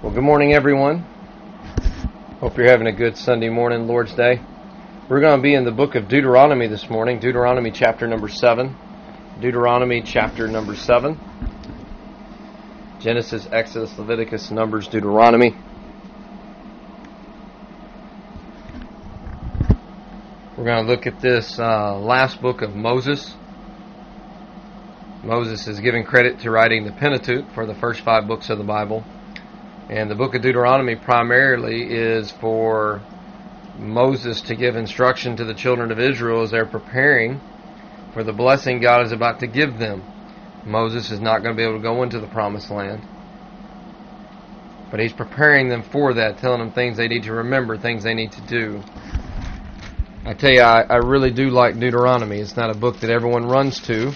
Well, good morning, everyone. Hope you're having a good Sunday morning, Lord's Day. We're going to be in the book of Deuteronomy this morning, Deuteronomy chapter number 7. Deuteronomy chapter number 7. Genesis, Exodus, Leviticus, Numbers, Deuteronomy. We're going to look at this uh, last book of Moses. Moses is given credit to writing the Pentateuch for the first five books of the Bible. And the book of Deuteronomy primarily is for Moses to give instruction to the children of Israel as they're preparing for the blessing God is about to give them. Moses is not going to be able to go into the promised land. But he's preparing them for that, telling them things they need to remember, things they need to do. I tell you, I, I really do like Deuteronomy. It's not a book that everyone runs to,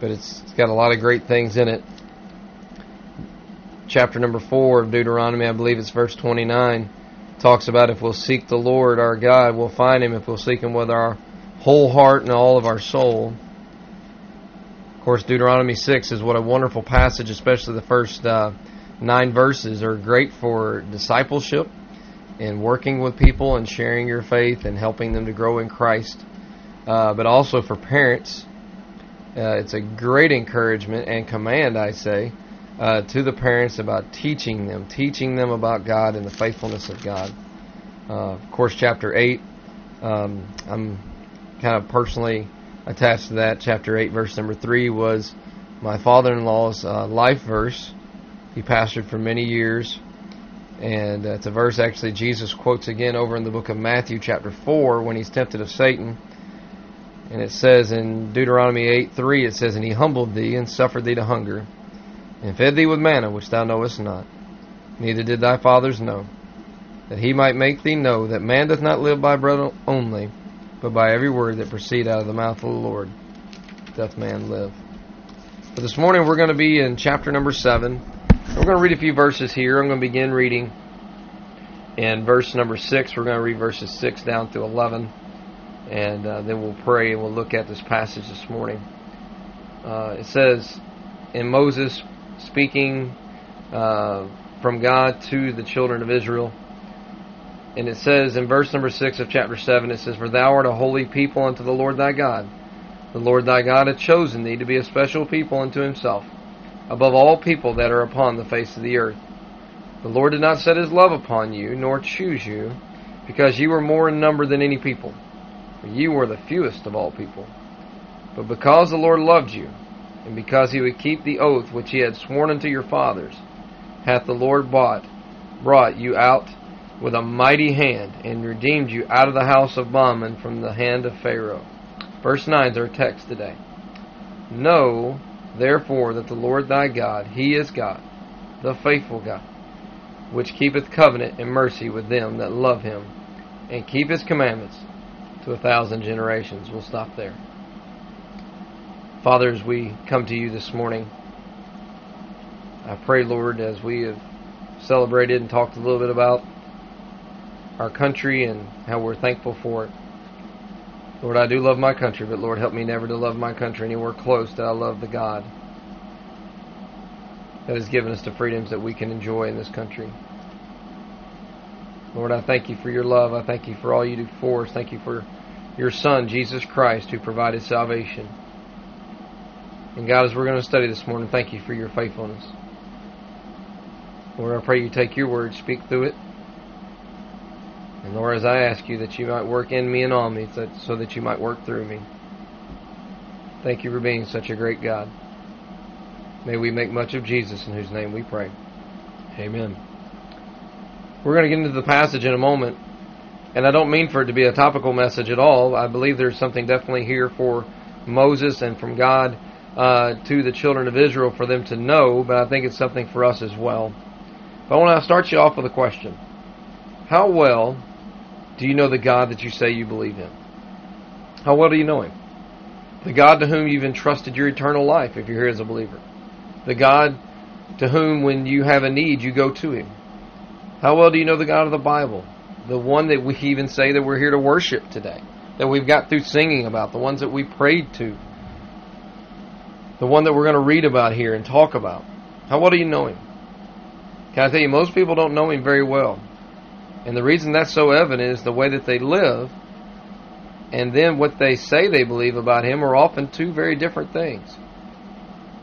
but it's, it's got a lot of great things in it chapter number 4 of Deuteronomy, I believe it's verse 29, talks about if we'll seek the Lord our God, we'll find him if we'll seek him with our whole heart and all of our soul. Of course, Deuteronomy 6 is what a wonderful passage, especially the first uh, nine verses, are great for discipleship and working with people and sharing your faith and helping them to grow in Christ. Uh, but also for parents, uh, it's a great encouragement and command, I say, uh, to the parents about teaching them, teaching them about God and the faithfulness of God. Uh, of course, chapter 8, um, I'm kind of personally attached to that. Chapter 8, verse number 3 was my father in law's uh, life verse. He pastored for many years. And it's a verse actually Jesus quotes again over in the book of Matthew, chapter 4, when he's tempted of Satan. And it says in Deuteronomy 8 3, it says, And he humbled thee and suffered thee to hunger and fed thee with manna which thou knowest not, neither did thy fathers know, that he might make thee know that man doth not live by bread only, but by every word that proceed out of the mouth of the Lord doth man live. But this morning we're going to be in chapter number 7. We're going to read a few verses here. I'm going to begin reading in verse number 6. We're going to read verses 6 down through 11. And uh, then we'll pray and we'll look at this passage this morning. Uh, it says, And Moses speaking uh, from God to the children of Israel. And it says in verse number 6 of chapter 7, it says, For thou art a holy people unto the Lord thy God. The Lord thy God hath chosen thee to be a special people unto himself, above all people that are upon the face of the earth. The Lord did not set his love upon you, nor choose you, because ye were more in number than any people, for ye were the fewest of all people. But because the Lord loved you, and because he would keep the oath which he had sworn unto your fathers, hath the Lord bought, brought you out with a mighty hand, and redeemed you out of the house of bondmen from the hand of Pharaoh. Verse 9 is our text today. Know, therefore, that the Lord thy God, he is God, the faithful God, which keepeth covenant and mercy with them that love him, and keep his commandments to a thousand generations. We'll stop there. Father, as we come to you this morning, I pray, Lord, as we have celebrated and talked a little bit about our country and how we're thankful for it. Lord, I do love my country, but Lord, help me never to love my country anywhere close that I love the God that has given us the freedoms that we can enjoy in this country. Lord, I thank you for your love. I thank you for all you do for us. Thank you for your Son, Jesus Christ, who provided salvation. And God, as we're going to study this morning, thank you for your faithfulness. Lord, I pray you take your word, speak through it. And Lord, as I ask you that you might work in me and on me so that you might work through me. Thank you for being such a great God. May we make much of Jesus in whose name we pray. Amen. We're going to get into the passage in a moment. And I don't mean for it to be a topical message at all. I believe there's something definitely here for Moses and from God uh, to the children of Israel for them to know, but I think it's something for us as well. But I want to start you off with a question. How well do you know the God that you say you believe in? How well do you know Him? The God to whom you've entrusted your eternal life if you're here as a believer. The God to whom, when you have a need, you go to Him. How well do you know the God of the Bible? The one that we even say that we're here to worship today, that we've got through singing about, the ones that we prayed to, the one that we're going to read about here and talk about. How well do you know him? Can I tell you, most people don't know Him very well. And the reason that's so evident is the way that they live and then what they say they believe about Him are often two very different things.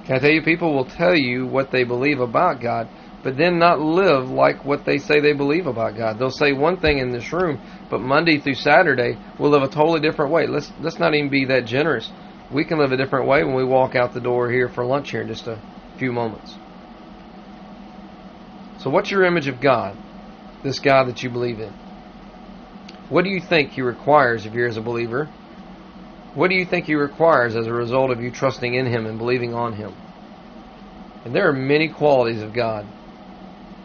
Can I tell you, people will tell you what they believe about God, but then not live like what they say they believe about God. They'll say one thing in this room, but Monday through Saturday we'll live a totally different way. Let's let's not even be that generous. We can live a different way when we walk out the door here for lunch here in just a few moments. So what's your image of God? This God that you believe in. What do you think He requires of you as a believer? What do you think He requires as a result of you trusting in Him and believing on Him? And there are many qualities of God.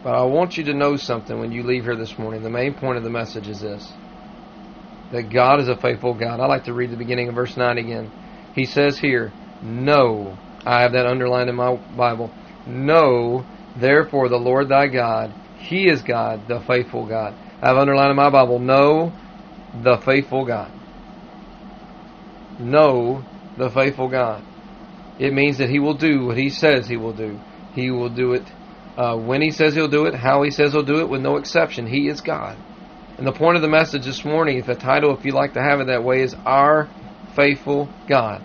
But I want you to know something when you leave here this morning. The main point of the message is this that God is a faithful God. I like to read the beginning of verse 9 again. He says here, Know, I have that underlined in my Bible, Know Therefore, the Lord thy God, He is God, the faithful God. I have underlined in my Bible, know the faithful God. Know the faithful God. It means that He will do what He says He will do. He will do it uh, when He says He'll do it, how He says He'll do it, with no exception. He is God. And the point of the message this morning, if the title, if you like to have it that way, is Our Faithful God.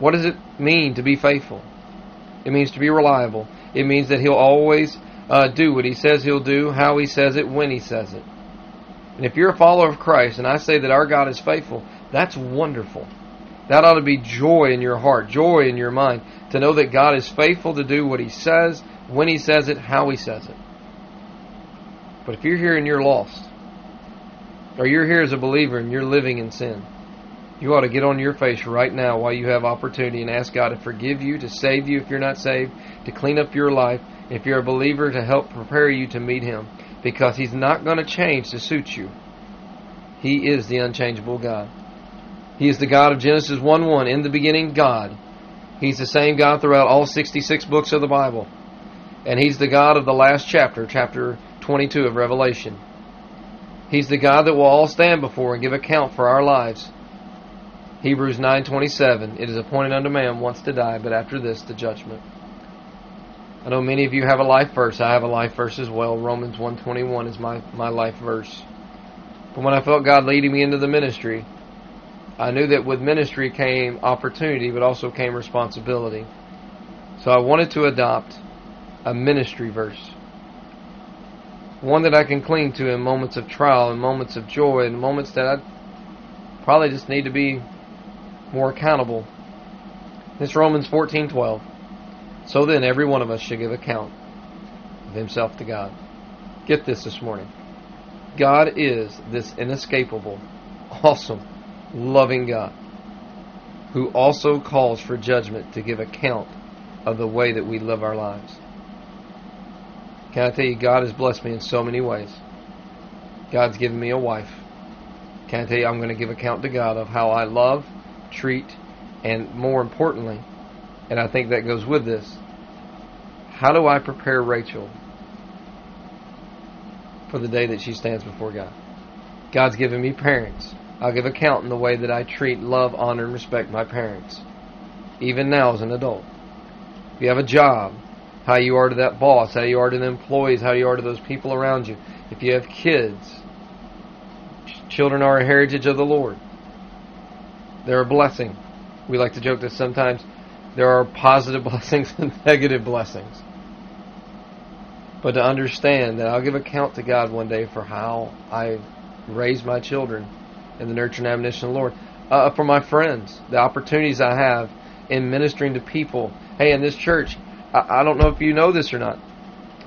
What does it mean to be faithful? It means to be reliable. It means that he'll always uh, do what he says he'll do, how he says it, when he says it. And if you're a follower of Christ, and I say that our God is faithful, that's wonderful. That ought to be joy in your heart, joy in your mind, to know that God is faithful to do what he says, when he says it, how he says it. But if you're here and you're lost, or you're here as a believer and you're living in sin, you ought to get on your face right now while you have opportunity and ask God to forgive you, to save you if you're not saved, to clean up your life, if you're a believer, to help prepare you to meet Him. Because He's not going to change to suit you. He is the unchangeable God. He is the God of Genesis 1 1. In the beginning, God. He's the same God throughout all 66 books of the Bible. And He's the God of the last chapter, chapter 22 of Revelation. He's the God that will all stand before and give account for our lives. Hebrews 9:27 It is appointed unto man once to die but after this the judgment. I know many of you have a life verse. I have a life verse as well. Romans 1:21 is my my life verse. But when I felt God leading me into the ministry, I knew that with ministry came opportunity but also came responsibility. So I wanted to adopt a ministry verse. One that I can cling to in moments of trial, in moments of joy, in moments that I probably just need to be more accountable. It's Romans 14:12. So then every one of us should give account of himself to God. Get this this morning. God is this inescapable, awesome, loving God who also calls for judgment to give account of the way that we live our lives. Can I tell you, God has blessed me in so many ways. God's given me a wife. Can I tell you, I'm going to give account to God of how I love, treat, and more importantly, and I think that goes with this, how do I prepare Rachel for the day that she stands before God? God's given me parents. I'll give account in the way that I treat, love, honor, and respect my parents, even now as an adult. If you have a job, how you are to that boss, how you are to the employees, how you are to those people around you. If you have kids, children are a heritage of the Lord. They're a blessing. We like to joke that sometimes there are positive blessings and negative blessings. But to understand that I'll give account to God one day for how I raised my children in the nurture and admonition of the Lord. Uh, for my friends, the opportunities I have in ministering to people. Hey, in this church, I, I don't know if you know this or not.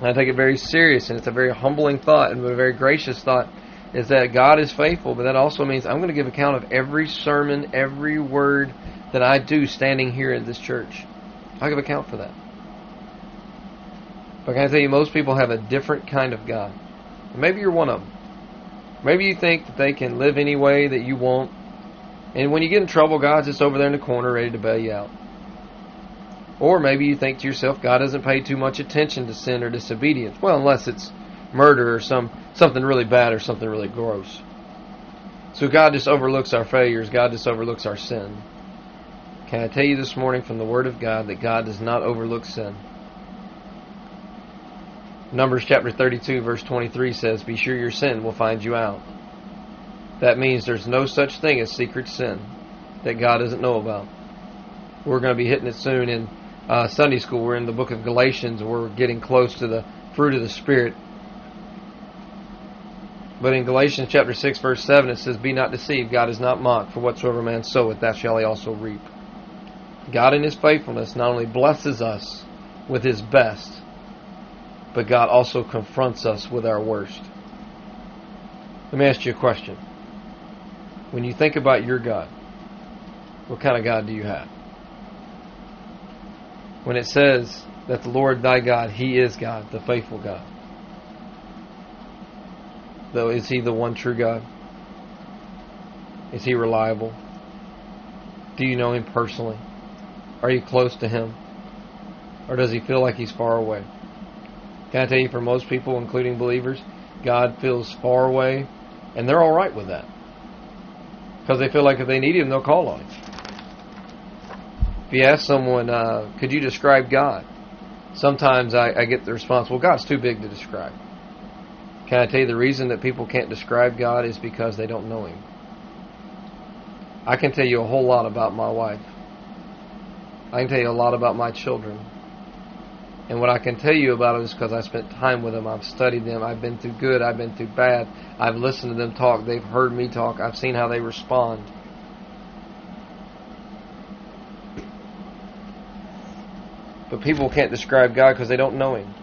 I take it very serious, and it's a very humbling thought and a very gracious thought is that God is faithful, but that also means I'm going to give account of every sermon, every word that I do standing here in this church. I'll give account for that. But can I tell you, most people have a different kind of God. Maybe you're one of them. Maybe you think that they can live any way that you want, and when you get in trouble, God's just over there in the corner ready to bail you out. Or maybe you think to yourself, God doesn't pay too much attention to sin or disobedience. Well, unless it's murder or some something really bad or something really gross. So God just overlooks our failures. God just overlooks our sin. Can I tell you this morning from the Word of God that God does not overlook sin? Numbers chapter 32, verse 23 says, Be sure your sin will find you out. That means there's no such thing as secret sin that God doesn't know about. We're going to be hitting it soon in uh, Sunday school. We're in the book of Galatians. We're getting close to the fruit of the Spirit. But in Galatians chapter 6, verse 7, it says, Be not deceived, God is not mocked, for whatsoever man soweth, that shall he also reap. God in his faithfulness not only blesses us with his best, but God also confronts us with our worst. Let me ask you a question. When you think about your God, what kind of God do you have? When it says that the Lord thy God, He is God, the faithful God. Though, is He the one true God? Is He reliable? Do you know Him personally? Are you close to Him? Or does He feel like He's far away? Can I tell you, for most people, including believers, God feels far away, and they're all right with that. Because they feel like if they need Him, they'll call on Him. If you ask someone, uh, could you describe God? Sometimes I, I get the response, well, God's too big to describe. Can I tell you the reason that people can't describe God is because they don't know Him? I can tell you a whole lot about my wife. I can tell you a lot about my children. And what I can tell you about it is because I spent time with them. I've studied them. I've been through good. I've been through bad. I've listened to them talk. They've heard me talk. I've seen how they respond. But people can't describe God because they don't know Him.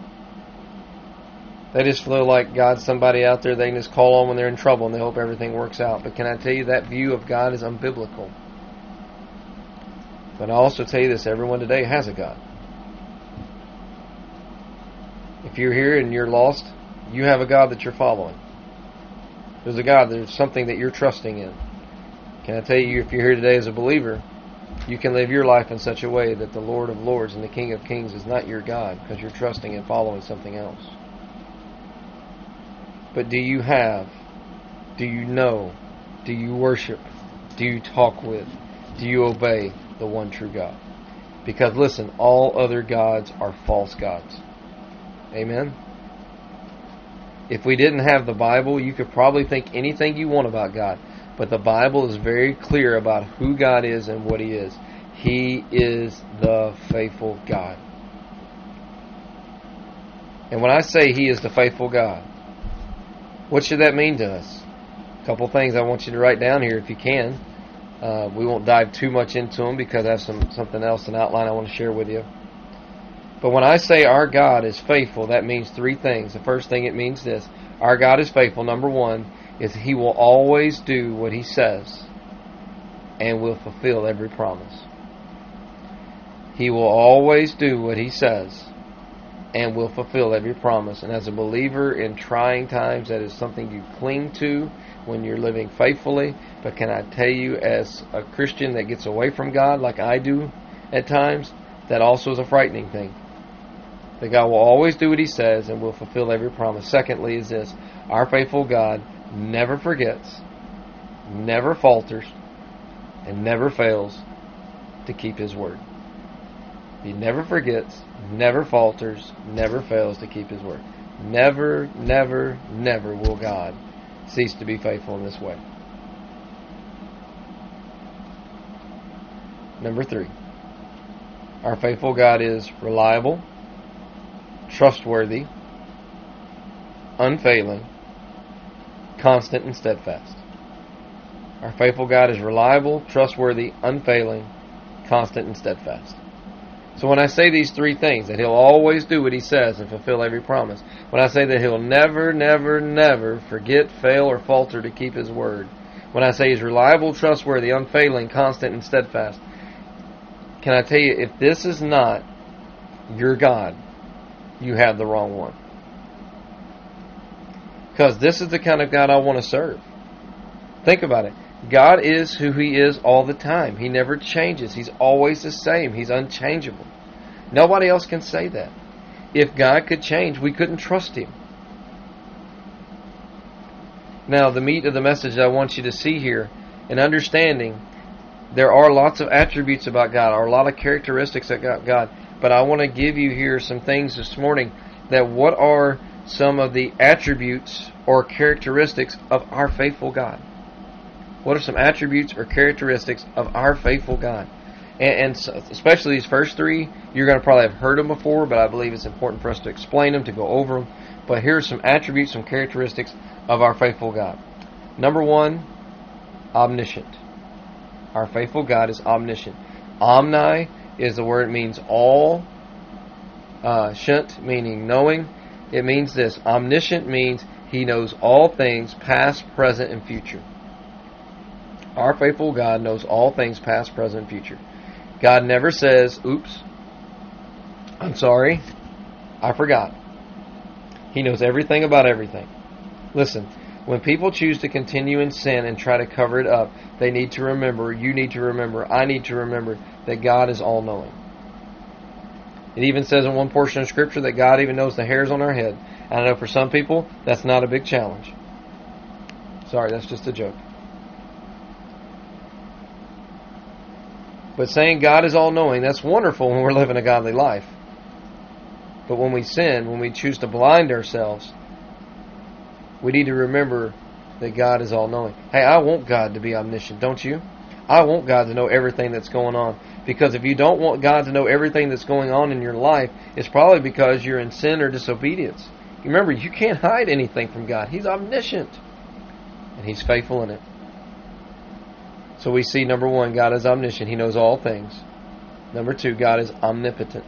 They just feel like God's somebody out there they can just call on when they're in trouble and they hope everything works out. But can I tell you that view of God is unbiblical? But I also tell you this everyone today has a God. If you're here and you're lost, you have a God that you're following. There's a God, there's something that you're trusting in. Can I tell you, if you're here today as a believer, you can live your life in such a way that the Lord of Lords and the King of Kings is not your God because you're trusting and following something else. But do you have, do you know, do you worship, do you talk with, do you obey the one true God? Because listen, all other gods are false gods. Amen? If we didn't have the Bible, you could probably think anything you want about God. But the Bible is very clear about who God is and what He is. He is the faithful God. And when I say He is the faithful God, what should that mean to us? A couple things I want you to write down here if you can. Uh, we won't dive too much into them because I have some something else, an outline I want to share with you. But when I say our God is faithful, that means three things. The first thing it means this our God is faithful. Number one, is He will always do what He says and will fulfill every promise. He will always do what He says and will fulfill every promise. And as a believer in trying times, that is something you cling to when you're living faithfully. But can I tell you, as a Christian that gets away from God, like I do at times, that also is a frightening thing. That God will always do what He says and will fulfill every promise. Secondly, is this our faithful God never forgets, never falters, and never fails to keep his word. He never forgets, never falters, never fails to keep his word. Never, never, never will God cease to be faithful in this way. Number three, our faithful God is reliable, trustworthy, unfailing, constant and steadfast. Our faithful God is reliable, trustworthy, unfailing, constant, and steadfast. So when I say these three things, that He'll always do what He says and fulfill every promise, when I say that He'll never, never, never forget, fail, or falter to keep His word, when I say He's reliable, trustworthy, unfailing, constant, and steadfast, can I tell you, if this is not your God, you have the wrong one. Because this is the kind of God I want to serve. Think about it. God is who He is all the time. He never changes. He's always the same. He's unchangeable. Nobody else can say that. If God could change, we couldn't trust Him. Now, the meat of the message I want you to see here in understanding there are lots of attributes about God, or a lot of characteristics about God, but I want to give you here some things this morning that what are some of the attributes or characteristics of our faithful God? What are some attributes or characteristics of our faithful God? And, and especially these first three, you're going to probably have heard them before, but I believe it's important for us to explain them, to go over them. But here are some attributes, some characteristics of our faithful God. Number one, omniscient. Our faithful God is omniscient. Omni is the word means all. Uh, shant meaning knowing. It means this. Omniscient means he knows all things, past, present, and future. Our faithful God knows all things, past, present, future. God never says, oops, I'm sorry, I forgot. He knows everything about everything. Listen, when people choose to continue in sin and try to cover it up, they need to remember, you need to remember, I need to remember that God is all knowing. It even says in one portion of Scripture that God even knows the hairs on our head. And I know for some people, that's not a big challenge. Sorry, that's just a joke. But saying God is all knowing, that's wonderful when we're living a godly life. But when we sin, when we choose to blind ourselves, we need to remember that God is all knowing. Hey, I want God to be omniscient, don't you? I want God to know everything that's going on. Because if you don't want God to know everything that's going on in your life, it's probably because you're in sin or disobedience. Remember, you can't hide anything from God. He's omniscient. And He's faithful in it. So we see number one, God is omniscient. He knows all things. Number two, God is omnipotent.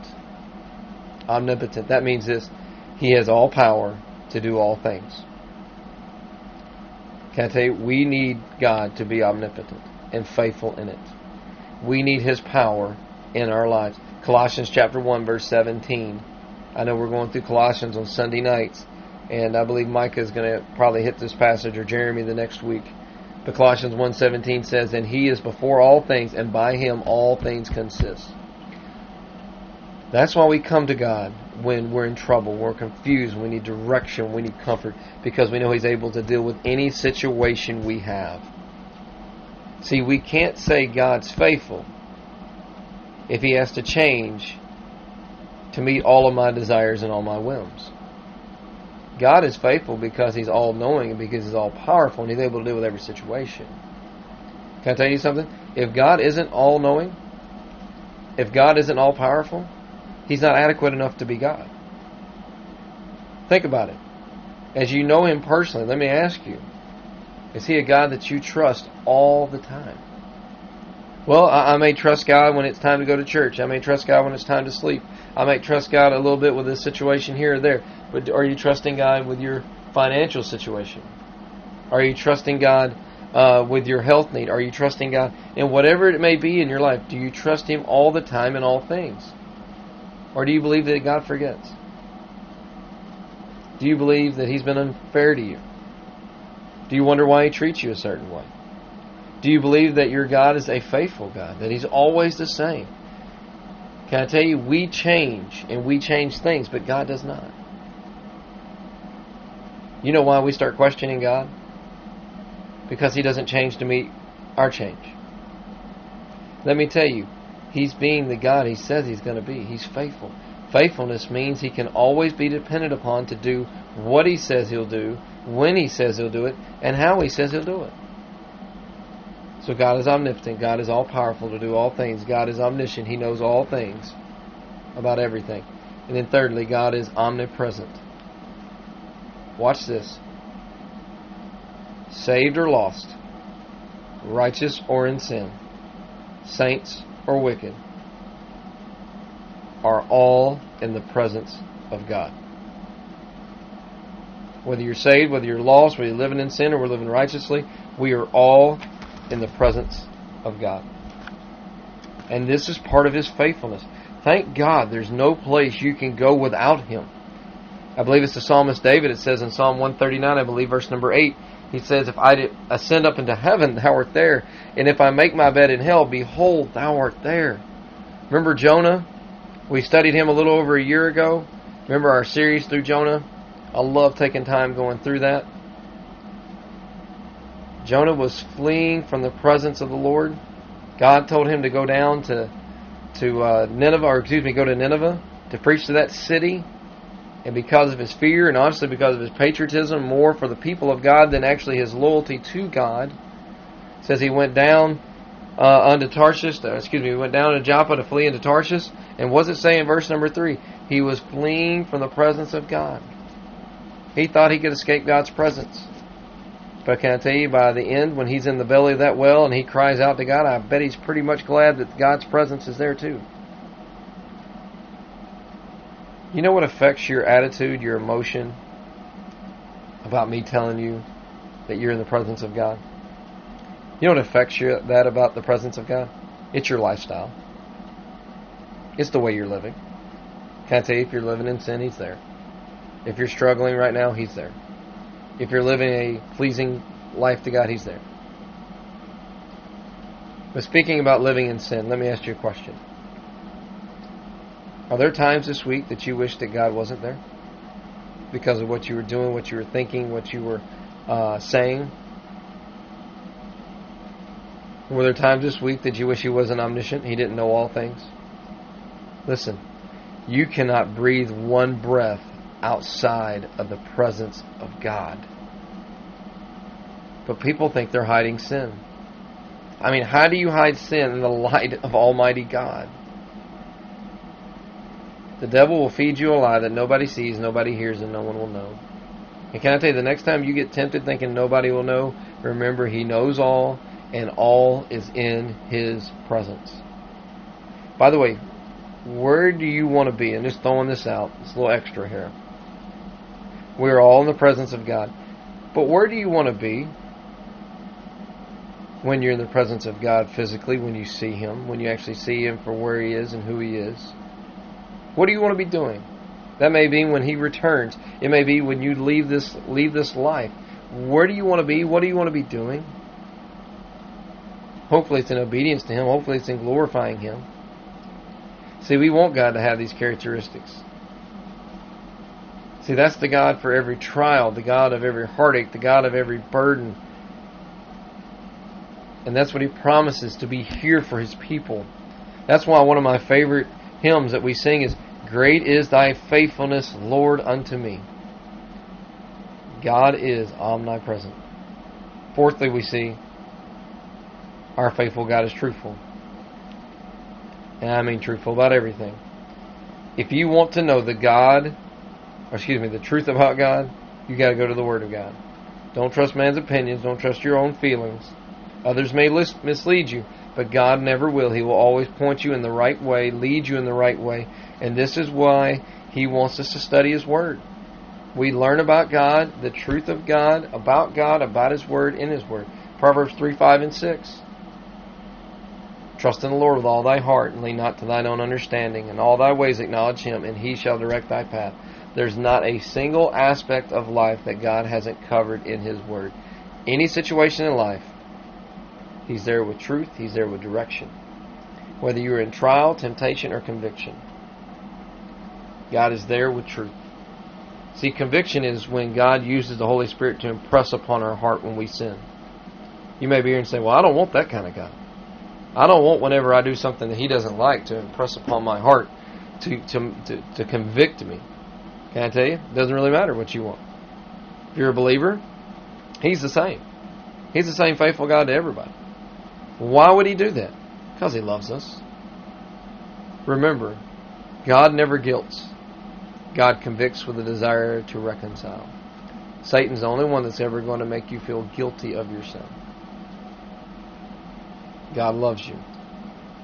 Omnipotent. That means this He has all power to do all things. Can I tell you, we need God to be omnipotent and faithful in it. We need His power in our lives. Colossians chapter 1, verse 17. I know we're going through Colossians on Sunday nights, and I believe Micah is going to probably hit this passage or Jeremy the next week. But Colossians 1.17 says, And he is before all things, and by him all things consist. That's why we come to God when we're in trouble, we're confused, we need direction, we need comfort, because we know He's able to deal with any situation we have. See, we can't say God's faithful if He has to change to meet all of my desires and all my whims. God is faithful because He's all knowing and because He's all powerful and He's able to deal with every situation. Can I tell you something? If God isn't all knowing, if God isn't all powerful, He's not adequate enough to be God. Think about it. As you know Him personally, let me ask you is He a God that you trust all the time? Well, I, I may trust God when it's time to go to church. I may trust God when it's time to sleep. I may trust God a little bit with this situation here or there. But are you trusting God with your financial situation? Are you trusting God uh, with your health need? Are you trusting God in whatever it may be in your life? Do you trust Him all the time in all things? Or do you believe that God forgets? Do you believe that He's been unfair to you? Do you wonder why He treats you a certain way? Do you believe that your God is a faithful God, that He's always the same? Can I tell you, we change and we change things, but God does not. You know why we start questioning God? Because He doesn't change to meet our change. Let me tell you, He's being the God He says He's going to be. He's faithful. Faithfulness means He can always be depended upon to do what He says He'll do, when He says He'll do it, and how He says He'll do it. So God is omnipotent. God is all powerful to do all things. God is omniscient. He knows all things about everything. And then thirdly, God is omnipresent. Watch this. Saved or lost, righteous or in sin, saints or wicked, are all in the presence of God. Whether you're saved, whether you're lost, whether you're living in sin or we're living righteously, we are all in the presence of God. And this is part of His faithfulness. Thank God there's no place you can go without Him. I believe it's the psalmist David. It says in Psalm 139, I believe verse number 8, he says, If I ascend up into heaven, thou art there. And if I make my bed in hell, behold, thou art there. Remember Jonah? We studied him a little over a year ago. Remember our series through Jonah? I love taking time going through that. Jonah was fleeing from the presence of the Lord. God told him to go down to to uh, Nineveh, or excuse me, go to Nineveh to preach to that city and because of his fear, and honestly because of his patriotism, more for the people of God than actually his loyalty to God. Says he went down uh, unto Tarshish, uh, excuse me, he went down to Joppa to flee into Tarshish. And what does it say in verse number 3? He was fleeing from the presence of God. He thought he could escape God's presence. But can I tell you, by the end, when he's in the belly of that well and he cries out to God, I bet he's pretty much glad that God's presence is there too. You know what affects your attitude, your emotion about me telling you that you're in the presence of God? You know what affects you that about the presence of God? It's your lifestyle. It's the way you're living. Can I tell you if you're living in sin, He's there. If you're struggling right now, He's there. If you're living a pleasing life to God, He's there. But speaking about living in sin, let me ask you a question. Are there times this week that you wish that God wasn't there? Because of what you were doing, what you were thinking, what you were uh, saying? Were there times this week that you wish He wasn't omniscient? He didn't know all things? Listen, you cannot breathe one breath outside of the presence of God. But people think they're hiding sin. I mean, how do you hide sin in the light of Almighty God? The devil will feed you a lie that nobody sees, nobody hears, and no one will know. And can I tell you, the next time you get tempted thinking nobody will know, remember He knows all, and all is in His presence. By the way, where do you want to be? And just throwing this out, it's a little extra here. We're all in the presence of God. But where do you want to be when you're in the presence of God physically, when you see Him, when you actually see Him for where He is and who He is? What do you want to be doing? That may be when He returns. It may be when you leave this leave this life. Where do you want to be? What do you want to be doing? Hopefully it's in obedience to Him. Hopefully it's in glorifying Him. See, we want God to have these characteristics. See, that's the God for every trial, the God of every heartache, the God of every burden. And that's what He promises to be here for His people. That's why one of my favorite hymns that we sing is Great is thy faithfulness, Lord, unto me. God is omnipresent. Fourthly, we see our faithful God is truthful. And I mean truthful about everything. If you want to know the God, excuse me, the truth about God, you got to go to the Word of God. Don't trust man's opinions. Don't trust your own feelings. Others may mislead you, but God never will. He will always point you in the right way, lead you in the right way, and this is why He wants us to study His Word. We learn about God, the truth of God, about God, about His Word, in His Word. Proverbs 3, 5, and 6. Trust in the Lord with all thy heart, and lean not to thine own understanding. In all thy ways acknowledge Him, and He shall direct thy path. There's not a single aspect of life that God hasn't covered in His Word. Any situation in life, He's there with truth, He's there with direction. Whether you're in trial, temptation, or conviction. God is there with truth. See, conviction is when God uses the Holy Spirit to impress upon our heart when we sin. You may be here and say, Well, I don't want that kind of God. I don't want whenever I do something that He doesn't like to impress upon my heart to, to, to, to convict me. Can I tell you? It doesn't really matter what you want. If you're a believer, He's the same. He's the same faithful God to everybody. Why would He do that? Because He loves us. Remember, God never guilts. God convicts with a desire to reconcile. Satan's the only one that's ever going to make you feel guilty of your sin. God loves you.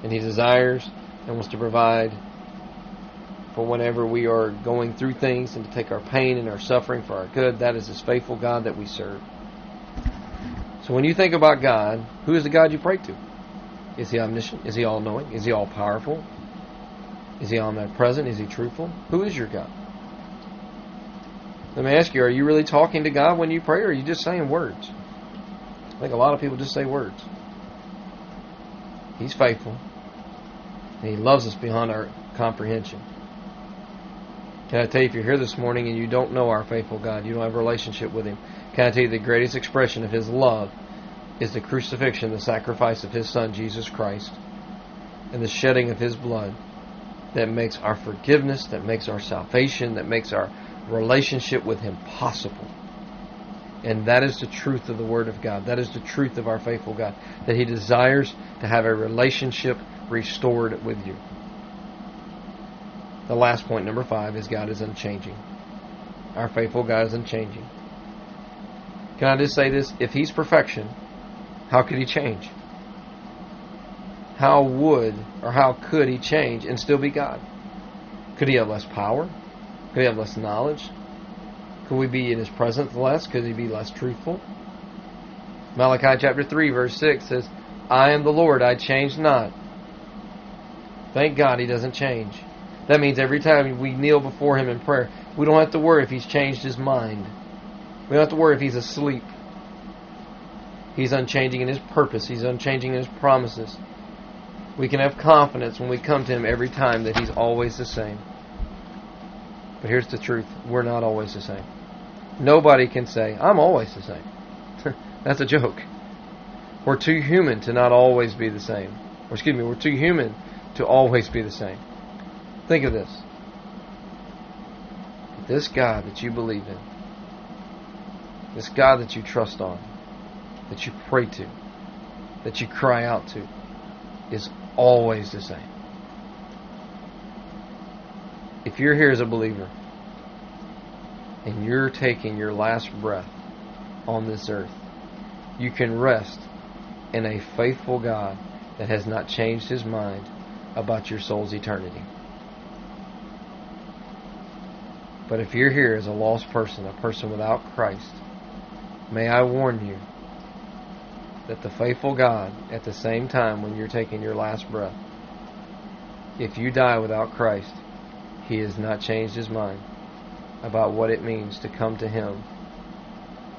And He desires and wants to provide for whenever we are going through things and to take our pain and our suffering for our good. That is His faithful God that we serve. So when you think about God, who is the God you pray to? Is He omniscient? Is He all knowing? Is He all powerful? Is He omnipresent? Is He truthful? Who is your God? Let me ask you, are you really talking to God when you pray, or are you just saying words? I think a lot of people just say words. He's faithful. And He loves us beyond our comprehension. Can I tell you, if you're here this morning and you don't know our faithful God, you don't have a relationship with Him, can I tell you the greatest expression of His love is the crucifixion, the sacrifice of His Son, Jesus Christ, and the shedding of His blood that makes our forgiveness, that makes our salvation, that makes our relationship with Him possible. And that is the truth of the Word of God. That is the truth of our faithful God. That He desires to have a relationship restored with you. The last point, number five, is God is unchanging. Our faithful God is unchanging. Can I just say this? If He's perfection, how could He change? How would or how could He change and still be God? Could He have less power? Could He have less knowledge? Could we be in His presence less? Could He be less truthful? Malachi chapter 3, verse 6 says, I am the Lord, I change not. Thank God He doesn't change. That means every time we kneel before Him in prayer, we don't have to worry if He's changed His mind. We don't have to worry if He's asleep. He's unchanging in His purpose, He's unchanging in His promises. We can have confidence when we come to Him every time that He's always the same. But here's the truth we're not always the same. Nobody can say, I'm always the same. That's a joke. We're too human to not always be the same. Or excuse me, we're too human to always be the same. Think of this. This God that you believe in, this God that you trust on, that you pray to, that you cry out to, is always the same. If you're here as a believer and you're taking your last breath on this earth, you can rest in a faithful God that has not changed his mind about your soul's eternity. But if you're here as a lost person, a person without Christ, may I warn you that the faithful God, at the same time when you're taking your last breath, if you die without Christ, He has not changed His mind about what it means to come to Him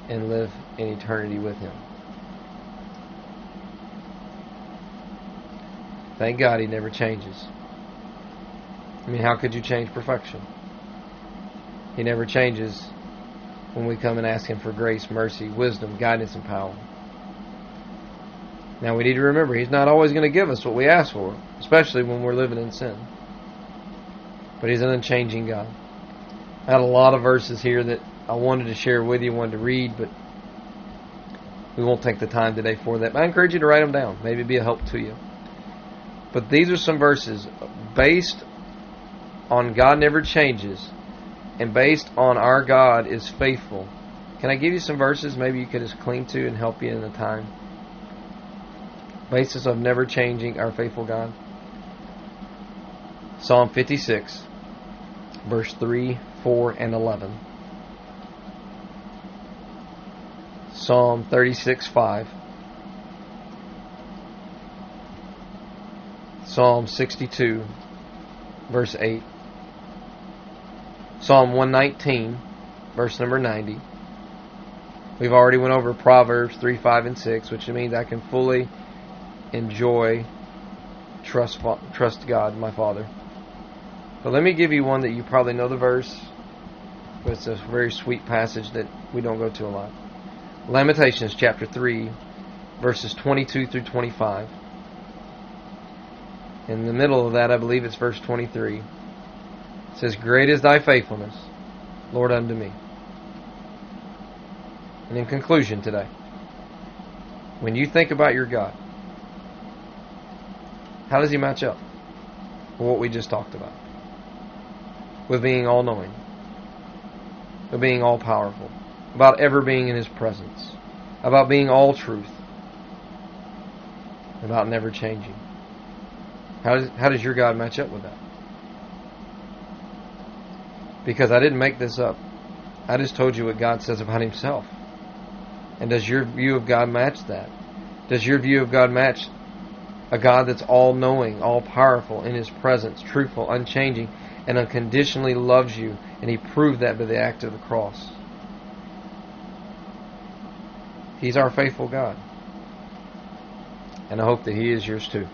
and live in eternity with Him. Thank God He never changes. I mean, how could you change perfection? He never changes when we come and ask Him for grace, mercy, wisdom, guidance, and power. Now we need to remember He's not always going to give us what we ask for, especially when we're living in sin. But He's an unchanging God. I had a lot of verses here that I wanted to share with you, wanted to read, but we won't take the time today for that. But I encourage you to write them down. Maybe be a help to you. But these are some verses based on God never changes and based on our God is faithful. Can I give you some verses maybe you could just cling to and help you in the time? Basis of never changing our faithful God. Psalm 56, verse 3, 4, and 11. Psalm 36, 5. Psalm 62, verse 8. Psalm 119, verse number 90. We've already went over Proverbs 3, 5, and 6, which means I can fully enjoy, trust, trust God, my Father. But let me give you one that you probably know the verse, but it's a very sweet passage that we don't go to a lot. Lamentations chapter 3, verses 22 through 25. In the middle of that, I believe it's verse 23. It says, Great is thy faithfulness, Lord, unto me. And in conclusion today, when you think about your God, how does he match up with what we just talked about? With being all knowing, with being all powerful, about ever being in his presence, about being all truth, about never changing. How does, how does your God match up with that? Because I didn't make this up. I just told you what God says about himself. And does your view of God match that? Does your view of God match a God that's all knowing, all powerful in His presence, truthful, unchanging, and unconditionally loves you, and He proved that by the act of the cross. He's our faithful God. And I hope that He is yours too.